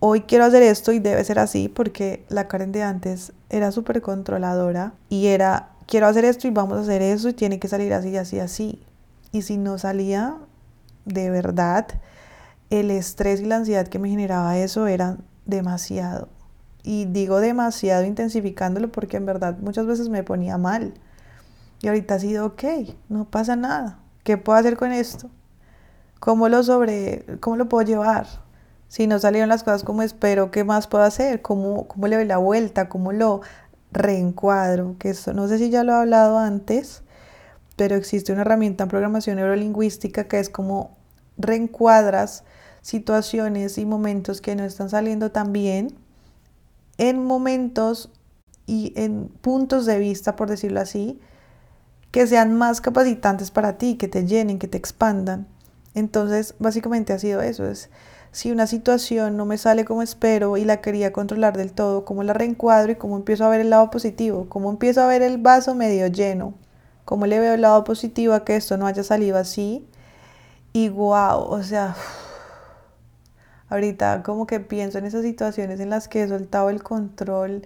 hoy quiero hacer esto y debe ser así porque la Karen de antes era súper controladora y era quiero hacer esto y vamos a hacer eso y tiene que salir así, así, así. Y si no salía, de verdad, el estrés y la ansiedad que me generaba eso era demasiado. Y digo demasiado intensificándolo porque en verdad muchas veces me ponía mal. Y ahorita ha sido, ok, no pasa nada. ¿Qué puedo hacer con esto? ¿Cómo lo sobre, cómo lo puedo llevar? Si no salieron las cosas como espero, ¿qué más puedo hacer? ¿Cómo, cómo le doy la vuelta? ¿Cómo lo reencuadro? Que no sé si ya lo he hablado antes, pero existe una herramienta en programación neurolingüística que es como reencuadras situaciones y momentos que no están saliendo tan bien en momentos y en puntos de vista, por decirlo así, que sean más capacitantes para ti, que te llenen, que te expandan. Entonces, básicamente ha sido eso, es si una situación no me sale como espero y la quería controlar del todo, cómo la reencuadro y cómo empiezo a ver el lado positivo, cómo empiezo a ver el vaso medio lleno, cómo le veo el lado positivo a que esto no haya salido así. Y wow, o sea, ahorita como que pienso en esas situaciones en las que he soltado el control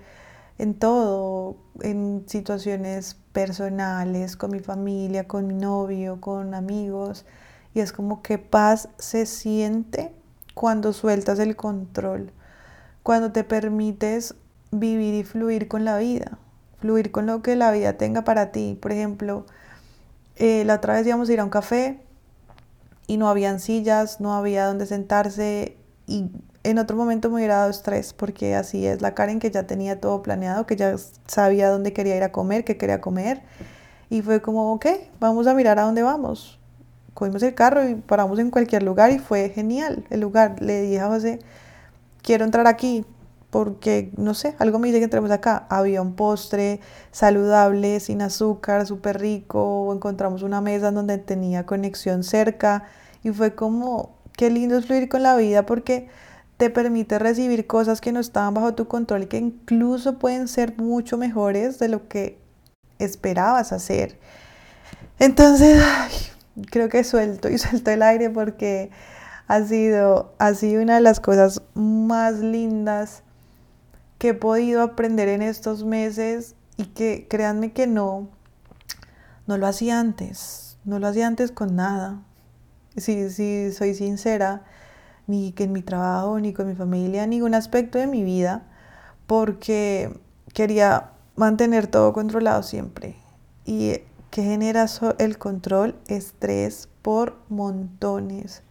en todo, en situaciones personales, con mi familia, con mi novio, con amigos. Y es como que paz se siente cuando sueltas el control, cuando te permites vivir y fluir con la vida, fluir con lo que la vida tenga para ti. Por ejemplo, eh, la otra vez íbamos a ir a un café y no habían sillas, no había donde sentarse y en otro momento me hubiera dado estrés porque así es la Karen que ya tenía todo planeado, que ya sabía dónde quería ir a comer, qué quería comer y fue como, ok, vamos a mirar a dónde vamos. Cogimos el carro y paramos en cualquier lugar y fue genial el lugar. Le dije a José, quiero entrar aquí porque, no sé, algo me dice que entremos acá. Había un postre saludable, sin azúcar, súper rico. Encontramos una mesa donde tenía conexión cerca y fue como, qué lindo es fluir con la vida porque te permite recibir cosas que no estaban bajo tu control y que incluso pueden ser mucho mejores de lo que esperabas hacer. Entonces, creo que suelto y [LAUGHS] suelto el aire porque ha sido, sido una de las cosas más lindas que he podido aprender en estos meses y que créanme que no, no lo hacía antes, no lo hacía antes con nada. Si, si soy sincera, ni que en mi trabajo, ni con mi familia, ningún aspecto de mi vida, porque quería mantener todo controlado siempre. ¿Y qué genera el control? Estrés por montones.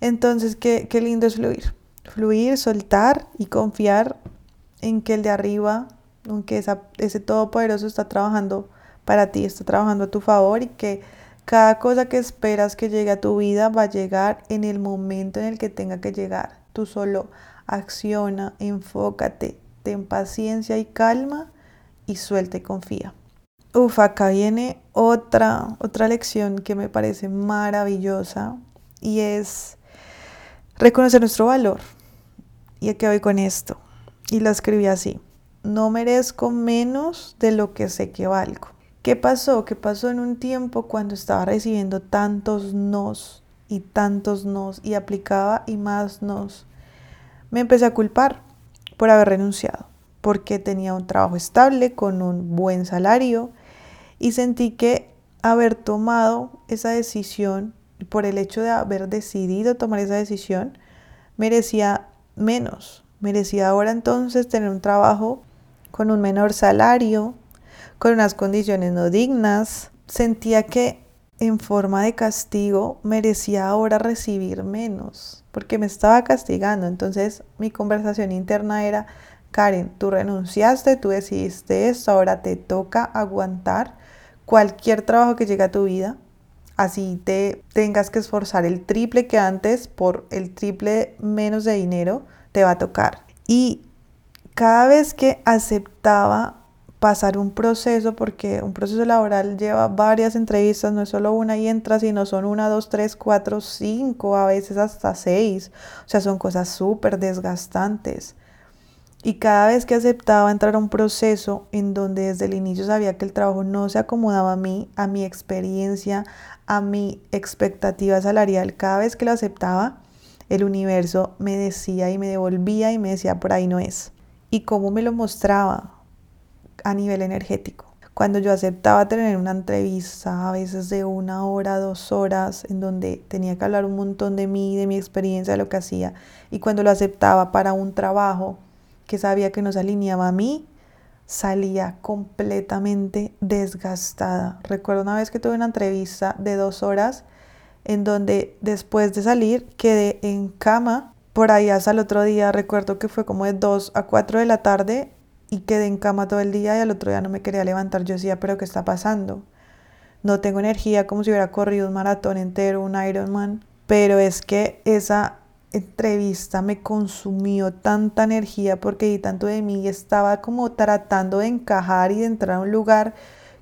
Entonces, qué, qué lindo es fluir. Fluir, soltar y confiar en que el de arriba, aunque esa, ese todopoderoso está trabajando para ti, está trabajando a tu favor y que cada cosa que esperas que llegue a tu vida va a llegar en el momento en el que tenga que llegar. Tú solo acciona, enfócate, ten paciencia y calma y suelta y confía. Uf, acá viene otra, otra lección que me parece maravillosa y es reconocer nuestro valor. Y aquí voy con esto. Y lo escribí así. No merezco menos de lo que sé que valgo. ¿Qué pasó? ¿Qué pasó en un tiempo cuando estaba recibiendo tantos nos y tantos nos y aplicaba y más nos? Me empecé a culpar por haber renunciado porque tenía un trabajo estable, con un buen salario, y sentí que haber tomado esa decisión, por el hecho de haber decidido tomar esa decisión, merecía menos. Merecía ahora entonces tener un trabajo con un menor salario, con unas condiciones no dignas. Sentía que en forma de castigo merecía ahora recibir menos, porque me estaba castigando. Entonces mi conversación interna era, Karen, tú renunciaste, tú decidiste esto, ahora te toca aguantar cualquier trabajo que llegue a tu vida, así te tengas que esforzar el triple que antes por el triple menos de dinero, te va a tocar. Y cada vez que aceptaba pasar un proceso, porque un proceso laboral lleva varias entrevistas, no es solo una y entras, sino son una, dos, tres, cuatro, cinco, a veces hasta seis. O sea, son cosas súper desgastantes. Y cada vez que aceptaba entrar a un proceso en donde desde el inicio sabía que el trabajo no se acomodaba a mí, a mi experiencia, a mi expectativa salarial, cada vez que lo aceptaba, el universo me decía y me devolvía y me decía por ahí no es. ¿Y cómo me lo mostraba? A nivel energético. Cuando yo aceptaba tener una entrevista, a veces de una hora, dos horas, en donde tenía que hablar un montón de mí, de mi experiencia, de lo que hacía, y cuando lo aceptaba para un trabajo, que sabía que nos alineaba a mí, salía completamente desgastada. Recuerdo una vez que tuve una entrevista de dos horas en donde después de salir quedé en cama por ahí hasta el otro día. Recuerdo que fue como de 2 a 4 de la tarde y quedé en cama todo el día y al otro día no me quería levantar. Yo decía, pero ¿qué está pasando? No tengo energía como si hubiera corrido un maratón entero, un Ironman. Pero es que esa entrevista me consumió tanta energía porque tanto de mí estaba como tratando de encajar y de entrar a un lugar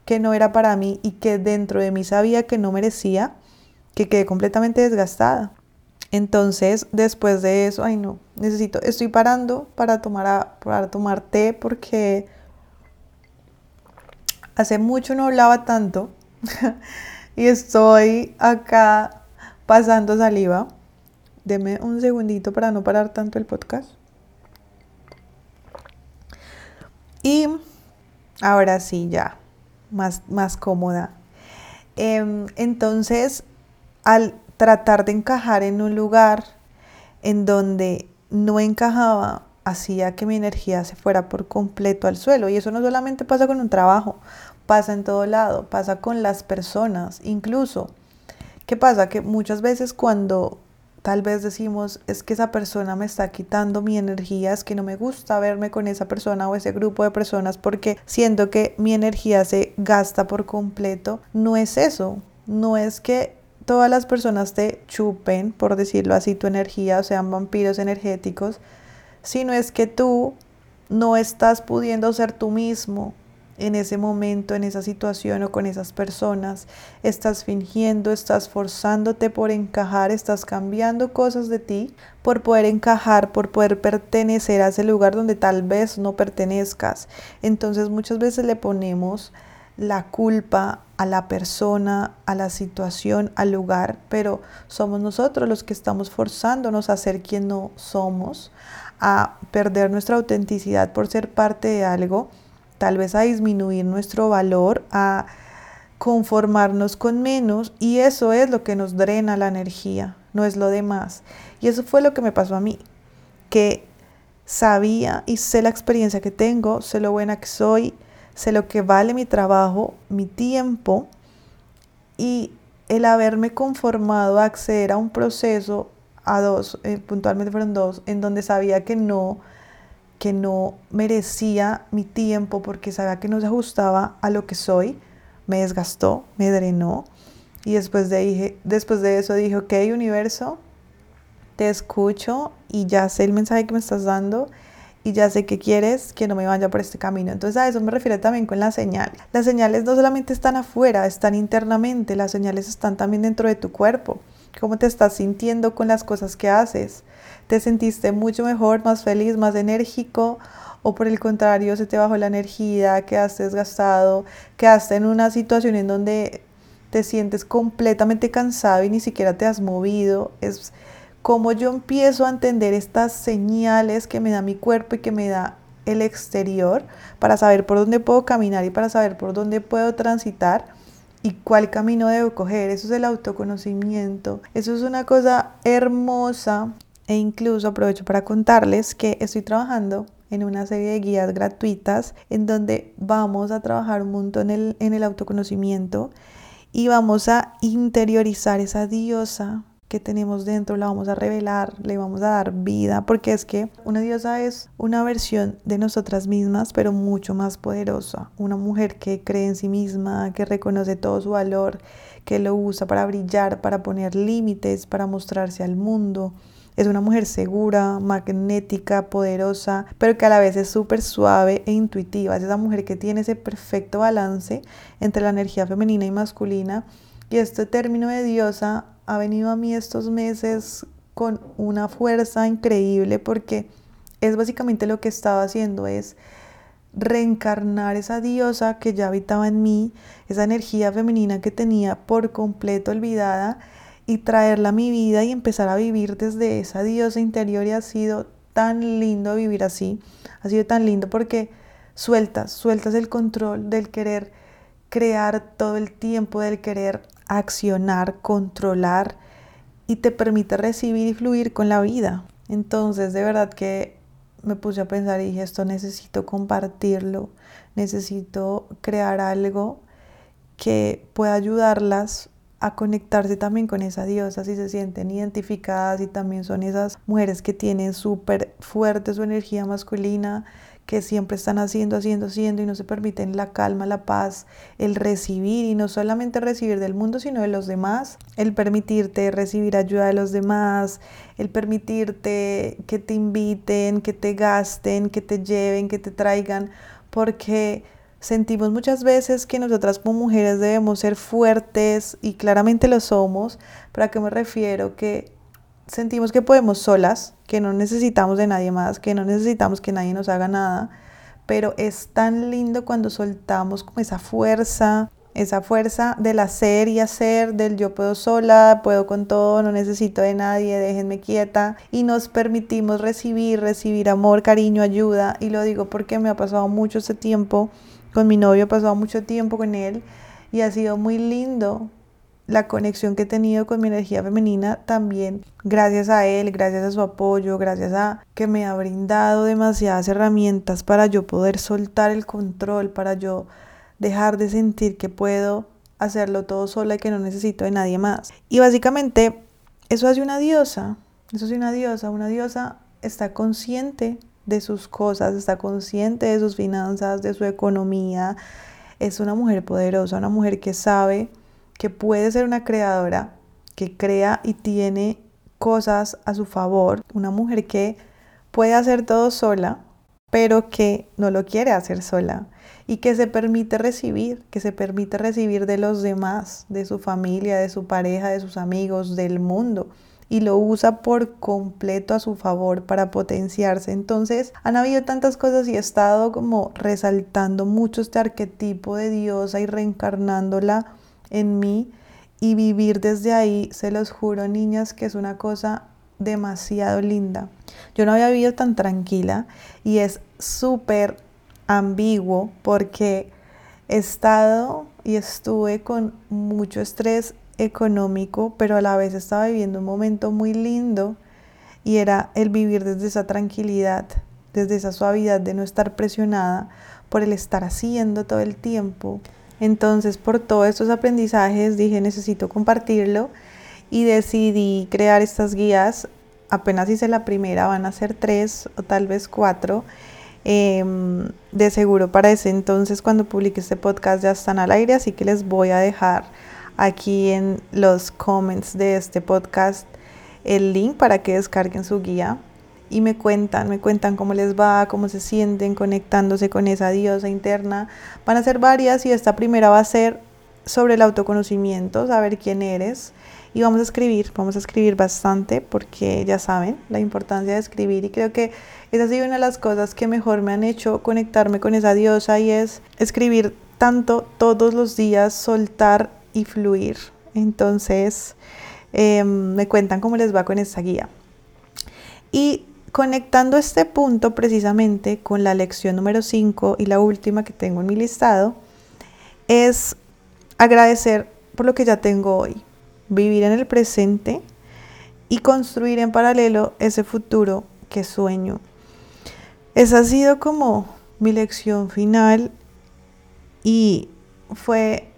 que no era para mí y que dentro de mí sabía que no merecía, que quedé completamente desgastada. Entonces, después de eso, ay no, necesito, estoy parando para tomar, para tomar té porque hace mucho no hablaba tanto [LAUGHS] y estoy acá pasando saliva. Deme un segundito para no parar tanto el podcast. Y ahora sí, ya, más, más cómoda. Em, entonces, al tratar de encajar en un lugar en donde no encajaba, hacía que mi energía se fuera por completo al suelo. Y eso no solamente pasa con un trabajo, pasa en todo lado, pasa con las personas, incluso. ¿Qué pasa? Que muchas veces cuando tal vez decimos, es que esa persona me está quitando mi energía, es que no me gusta verme con esa persona o ese grupo de personas porque siento que mi energía se gasta por completo, no es eso, no es que todas las personas te chupen, por decirlo así, tu energía, sean vampiros energéticos, sino es que tú no estás pudiendo ser tú mismo en ese momento, en esa situación o con esas personas. Estás fingiendo, estás forzándote por encajar, estás cambiando cosas de ti por poder encajar, por poder pertenecer a ese lugar donde tal vez no pertenezcas. Entonces muchas veces le ponemos la culpa a la persona, a la situación, al lugar, pero somos nosotros los que estamos forzándonos a ser quien no somos, a perder nuestra autenticidad por ser parte de algo, tal vez a disminuir nuestro valor, a conformarnos con menos y eso es lo que nos drena la energía, no es lo demás. Y eso fue lo que me pasó a mí, que sabía y sé la experiencia que tengo, sé lo buena que soy, sé lo que vale mi trabajo, mi tiempo y el haberme conformado a acceder a un proceso, a dos, eh, puntualmente fueron dos, en donde sabía que no, que no merecía mi tiempo porque sabía que no se ajustaba a lo que soy, me desgastó, me drenó. Y después de, dije, después de eso dije, ok, universo, te escucho y ya sé el mensaje que me estás dando y ya sé que quieres que no me vaya por este camino. Entonces a eso me refiero también con la señal. Las señales no solamente están afuera, están internamente, las señales están también dentro de tu cuerpo. ¿Cómo te estás sintiendo con las cosas que haces? ¿Te sentiste mucho mejor, más feliz, más enérgico? ¿O por el contrario se te bajó la energía, quedaste desgastado, quedaste en una situación en donde te sientes completamente cansado y ni siquiera te has movido? Es, cómo yo empiezo a entender estas señales que me da mi cuerpo y que me da el exterior para saber por dónde puedo caminar y para saber por dónde puedo transitar y cuál camino debo coger. Eso es el autoconocimiento. Eso es una cosa hermosa e incluso aprovecho para contarles que estoy trabajando en una serie de guías gratuitas en donde vamos a trabajar un montón en el, en el autoconocimiento y vamos a interiorizar esa diosa que tenemos dentro la vamos a revelar, le vamos a dar vida, porque es que una diosa es una versión de nosotras mismas, pero mucho más poderosa. Una mujer que cree en sí misma, que reconoce todo su valor, que lo usa para brillar, para poner límites, para mostrarse al mundo. Es una mujer segura, magnética, poderosa, pero que a la vez es súper suave e intuitiva. Es esa mujer que tiene ese perfecto balance entre la energía femenina y masculina. Y este término de diosa ha venido a mí estos meses con una fuerza increíble porque es básicamente lo que estaba haciendo, es reencarnar esa diosa que ya habitaba en mí, esa energía femenina que tenía por completo olvidada y traerla a mi vida y empezar a vivir desde esa diosa interior y ha sido tan lindo vivir así, ha sido tan lindo porque sueltas, sueltas el control del querer crear todo el tiempo, del querer accionar, controlar y te permite recibir y fluir con la vida. Entonces, de verdad que me puse a pensar y dije, esto necesito compartirlo, necesito crear algo que pueda ayudarlas a conectarse también con esa diosa si se sienten identificadas y también son esas mujeres que tienen súper fuerte su energía masculina, que siempre están haciendo, haciendo, haciendo y no se permiten la calma, la paz, el recibir y no solamente recibir del mundo, sino de los demás, el permitirte recibir ayuda de los demás, el permitirte que te inviten, que te gasten, que te lleven, que te traigan, porque sentimos muchas veces que nosotras como mujeres debemos ser fuertes y claramente lo somos. ¿Para qué me refiero? Que sentimos que podemos solas, que no necesitamos de nadie más, que no necesitamos que nadie nos haga nada, pero es tan lindo cuando soltamos como esa fuerza, esa fuerza del hacer y hacer, del yo puedo sola, puedo con todo, no necesito de nadie, déjenme quieta y nos permitimos recibir, recibir amor, cariño, ayuda y lo digo porque me ha pasado mucho este tiempo con mi novio, he pasado mucho tiempo con él y ha sido muy lindo la conexión que he tenido con mi energía femenina también gracias a él, gracias a su apoyo, gracias a que me ha brindado demasiadas herramientas para yo poder soltar el control, para yo dejar de sentir que puedo hacerlo todo sola y que no necesito de nadie más. Y básicamente eso hace una diosa, eso hace una diosa, una diosa está consciente de sus cosas, está consciente de sus finanzas, de su economía, es una mujer poderosa, una mujer que sabe que puede ser una creadora, que crea y tiene cosas a su favor, una mujer que puede hacer todo sola, pero que no lo quiere hacer sola. Y que se permite recibir, que se permite recibir de los demás, de su familia, de su pareja, de sus amigos, del mundo y lo usa por completo a su favor para potenciarse. Entonces han habido tantas cosas y he estado como resaltando mucho este arquetipo de diosa y reencarnándola en mí y vivir desde ahí, se los juro niñas, que es una cosa demasiado linda. Yo no había vivido tan tranquila y es súper ambiguo porque he estado y estuve con mucho estrés económico, pero a la vez estaba viviendo un momento muy lindo y era el vivir desde esa tranquilidad, desde esa suavidad de no estar presionada por el estar haciendo todo el tiempo entonces, por todos estos aprendizajes dije, necesito compartirlo y decidí crear estas guías. Apenas hice la primera, van a ser tres o tal vez cuatro. Em, de seguro para ese entonces, cuando publique este podcast, ya están al aire, así que les voy a dejar aquí en los comments de este podcast el link para que descarguen su guía y me cuentan, me cuentan cómo les va, cómo se sienten conectándose con esa diosa interna. Van a ser varias y esta primera va a ser sobre el autoconocimiento, saber quién eres. Y vamos a escribir, vamos a escribir bastante porque ya saben la importancia de escribir y creo que esa ha sido una de las cosas que mejor me han hecho conectarme con esa diosa y es escribir tanto todos los días, soltar y fluir. Entonces, em, me cuentan cómo les va con esta guía. Y Conectando este punto precisamente con la lección número 5 y la última que tengo en mi listado, es agradecer por lo que ya tengo hoy, vivir en el presente y construir en paralelo ese futuro que sueño. Esa ha sido como mi lección final y fue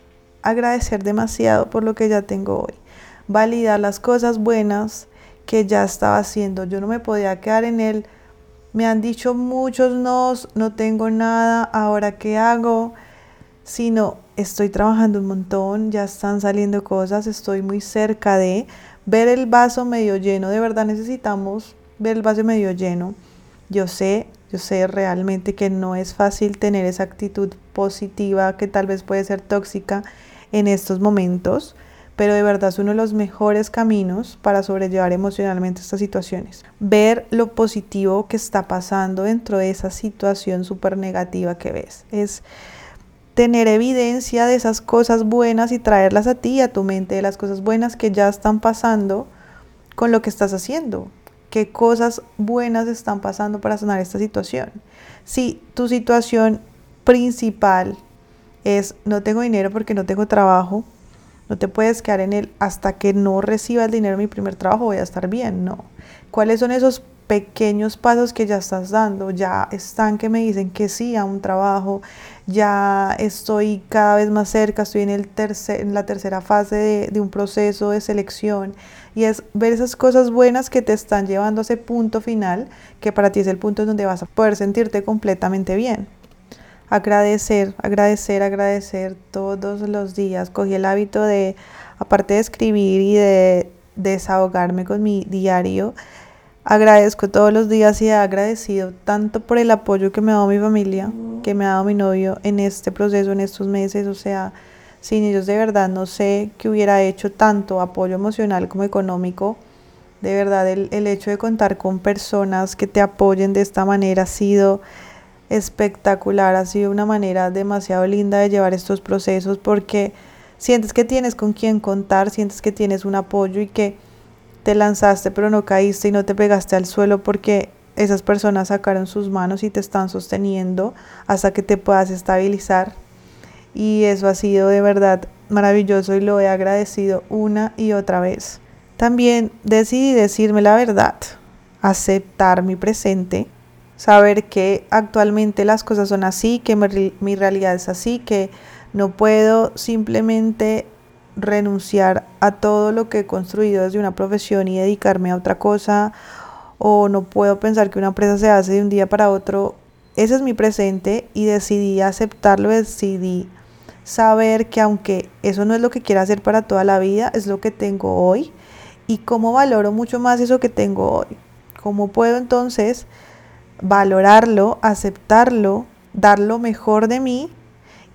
agradecer demasiado por lo que ya tengo hoy, validar las cosas buenas, que ya estaba haciendo. Yo no me podía quedar en él. Me han dicho muchos no, no tengo nada, ahora qué hago, sino estoy trabajando un montón, ya están saliendo cosas, estoy muy cerca de ver el vaso medio lleno. De verdad necesitamos ver el vaso medio lleno. Yo sé, yo sé realmente que no es fácil tener esa actitud positiva que tal vez puede ser tóxica en estos momentos pero de verdad es uno de los mejores caminos para sobrellevar emocionalmente estas situaciones. Ver lo positivo que está pasando dentro de esa situación súper negativa que ves. Es tener evidencia de esas cosas buenas y traerlas a ti, a tu mente, de las cosas buenas que ya están pasando con lo que estás haciendo. ¿Qué cosas buenas están pasando para sanar esta situación? Si tu situación principal es no tengo dinero porque no tengo trabajo, no te puedes quedar en el hasta que no reciba el dinero mi primer trabajo voy a estar bien, no. ¿Cuáles son esos pequeños pasos que ya estás dando? Ya están que me dicen que sí a un trabajo, ya estoy cada vez más cerca, estoy en, el tercer, en la tercera fase de, de un proceso de selección y es ver esas cosas buenas que te están llevando a ese punto final, que para ti es el punto en donde vas a poder sentirte completamente bien agradecer, agradecer, agradecer todos los días. Cogí el hábito de, aparte de escribir y de desahogarme con mi diario, agradezco todos los días y he agradecido tanto por el apoyo que me ha dado mi familia, que me ha dado mi novio en este proceso, en estos meses. O sea, sin ellos de verdad no sé qué hubiera hecho tanto apoyo emocional como económico. De verdad, el, el hecho de contar con personas que te apoyen de esta manera ha sido espectacular, ha sido una manera demasiado linda de llevar estos procesos porque sientes que tienes con quien contar, sientes que tienes un apoyo y que te lanzaste pero no caíste y no te pegaste al suelo porque esas personas sacaron sus manos y te están sosteniendo hasta que te puedas estabilizar. Y eso ha sido de verdad maravilloso y lo he agradecido una y otra vez. También decidí decirme la verdad, aceptar mi presente, saber que actualmente las cosas son así, que mi, realidad es así, que no puedo simplemente renunciar a todo lo que he construido desde una profesión y dedicarme a otra cosa, o no puedo pensar que una empresa se hace de un día para otro. Ese es mi presente y decidí aceptarlo, decidí saber que aunque eso no es lo que quiero hacer para toda la vida, es lo que tengo hoy y cómo valoro mucho más eso que tengo hoy. ¿Cómo puedo entonces valorarlo, aceptarlo, dar lo mejor de mí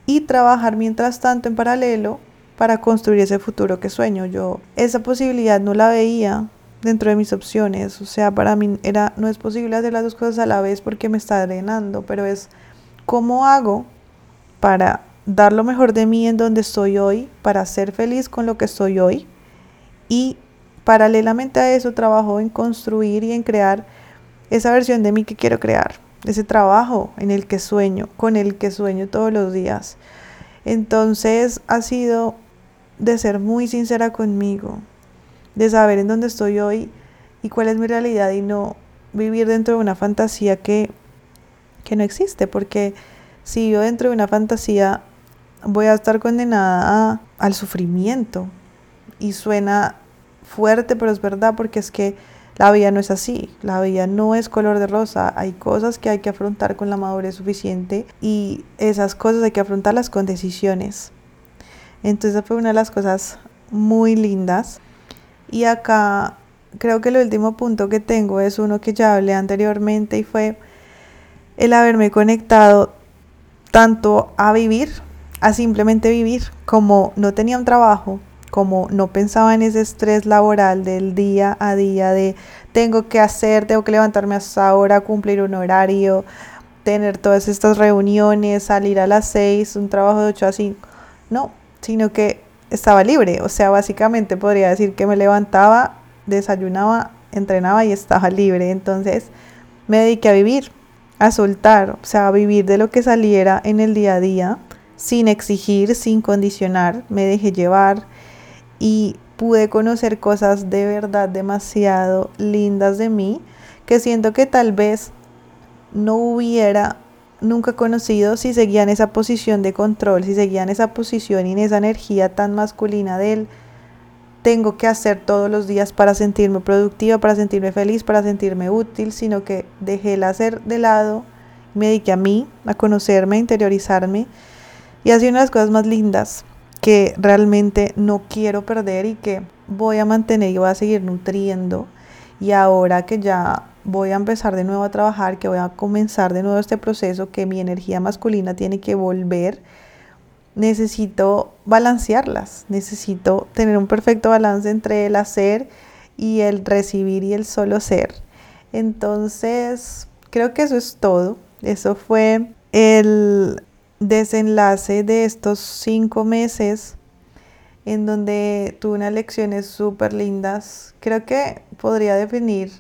y trabajar mientras tanto en paralelo para construir ese futuro que sueño? Yo esa posibilidad no la veía dentro de mis opciones, o sea, para mí era no es posible hacer las dos cosas a la vez porque me está drenando, pero es cómo hago para dar lo mejor de mí en donde estoy hoy, para ser feliz con lo que estoy hoy y paralelamente a eso trabajo en construir y en crear esa versión de mí que quiero crear, ese trabajo en el que sueño, con el que sueño todos los días. Entonces ha sido de ser muy sincera conmigo, de saber en dónde estoy hoy y cuál es mi realidad y no vivir dentro de una fantasía que, que no existe, porque si yo dentro de una fantasía voy a estar condenada al sufrimiento. Y suena fuerte, pero es verdad porque es que la vida no es así, la vida no es color de rosa, hay cosas que hay que afrontar con la madurez suficiente y esas cosas hay que afrontarlas con decisiones. Entonces fue una de las cosas muy lindas. Y acá creo que el último punto que tengo es uno que ya hablé anteriormente y fue el haberme conectado tanto a vivir a simplemente vivir, como no tenía un trabajo, como no pensaba en ese estrés laboral del día a día de tengo que hacer, tengo que levantarme hasta ahora, cumplir un horario, tener todas estas reuniones, salir a las 6, un trabajo de 8 a 5. No, sino que estaba libre, o sea, básicamente podría decir que me levantaba, desayunaba, entrenaba y estaba libre. Entonces me dediqué a vivir, a soltar, o sea, a vivir de lo que saliera en el día a día sin exigir, sin condicionar, me dejé llevar y pude conocer cosas de verdad demasiado lindas de mí que siento que tal vez no hubiera nunca conocido si seguía en esa posición de control, si seguía en esa posición y en esa energía tan masculina de él. Tengo que hacer todos los días para sentirme productiva, para sentirme feliz, para sentirme útil, sino que dejé el hacer de lado, me dediqué a mí, a conocerme, a interiorizarme y ha sido una de las cosas más lindas que realmente no quiero perder y que voy a mantener y voy a seguir nutriendo. Y ahora que ya voy a empezar de nuevo a trabajar, que voy a comenzar de nuevo este proceso, que mi energía masculina tiene que volver, necesito balancearlas, necesito tener un perfecto balance entre el hacer y el recibir y el solo ser. Entonces, creo que eso es todo. Eso fue el desenlace de estos cinco meses en donde tuve unas lecciones súper lindas. Creo que podría definir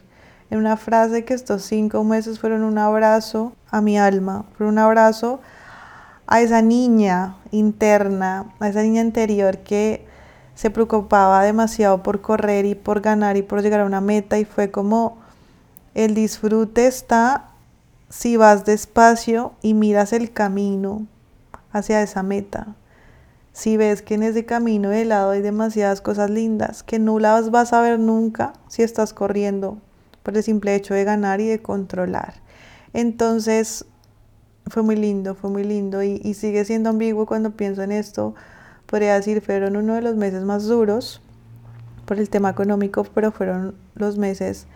en una frase que estos cinco meses fueron un abrazo a mi alma, fueron un abrazo a esa niña interna, a esa niña interior que se preocupaba demasiado por correr y por ganar y por llegar a una meta y fue como el disfrute está si vas despacio y miras el camino hacia esa meta. Si ves que en ese camino de lado hay demasiadas cosas lindas que no las vas a ver nunca si estás corriendo por el simple hecho de ganar y de controlar. Entonces fue muy lindo, fue muy lindo y, y sigue siendo ambiguo cuando pienso en esto. Podría decir, fueron uno de los meses más duros por el tema económico, pero fueron los meses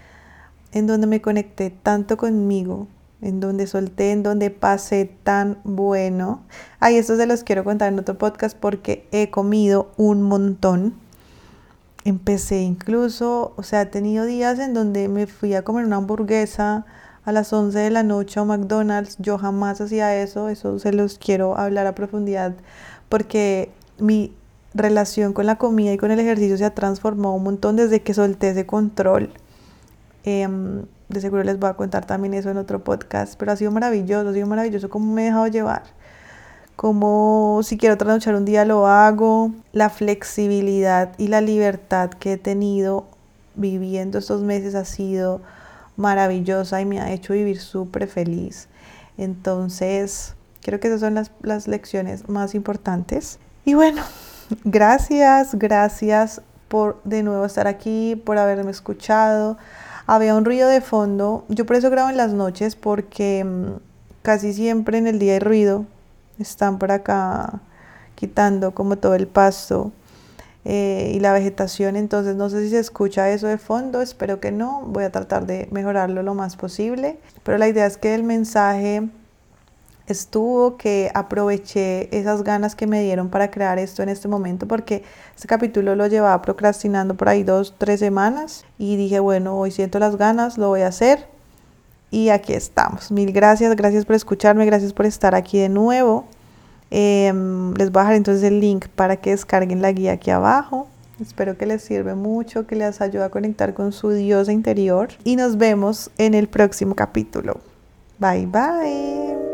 en donde me conecté tanto conmigo, en donde solté, en donde pasé tan bueno. Ay, esto se los quiero contar en otro podcast porque he comido un montón. Empecé incluso, o sea, he tenido días en donde me fui a comer una hamburguesa a las 11 de la noche a McDonald's. Yo jamás hacía eso, eso se los quiero hablar a profundidad porque mi relación con la comida y con el ejercicio se ha transformado un montón desde que solté ese control. Em, de seguro les voy a contar también eso en otro podcast, pero ha sido maravilloso, ha sido maravilloso cómo me he dejado llevar, como si quiero trasnochar un día lo hago, la flexibilidad y la libertad que he tenido viviendo estos meses ha sido maravillosa y me ha hecho vivir súper feliz. Entonces, creo que esas son las, las lecciones más importantes. Y bueno, [LAUGHS] gracias, gracias por de nuevo estar aquí, por haberme escuchado. Había un ruido de fondo. Yo por eso grabo en las noches porque mm, casi siempre en el día hay ruido. Están por acá quitando como todo el pasto eh, y la vegetación. Entonces no sé si se escucha eso de fondo. Espero que no. Voy a tratar de mejorarlo lo más posible. Pero la idea es que el mensaje estuvo, que aproveché esas ganas que me dieron para crear esto en este momento, porque este capítulo lo llevaba procrastinando por ahí dos, tres semanas y dije, bueno, hoy siento las ganas, lo voy a hacer y aquí estamos. Mil gracias, gracias por escucharme, gracias por estar aquí de nuevo. Em, les voy a dejar entonces el link para que descarguen la guía aquí abajo. Espero que les sirva mucho, que les ayude a conectar con su diosa interior y nos vemos en el próximo capítulo. Bye bye.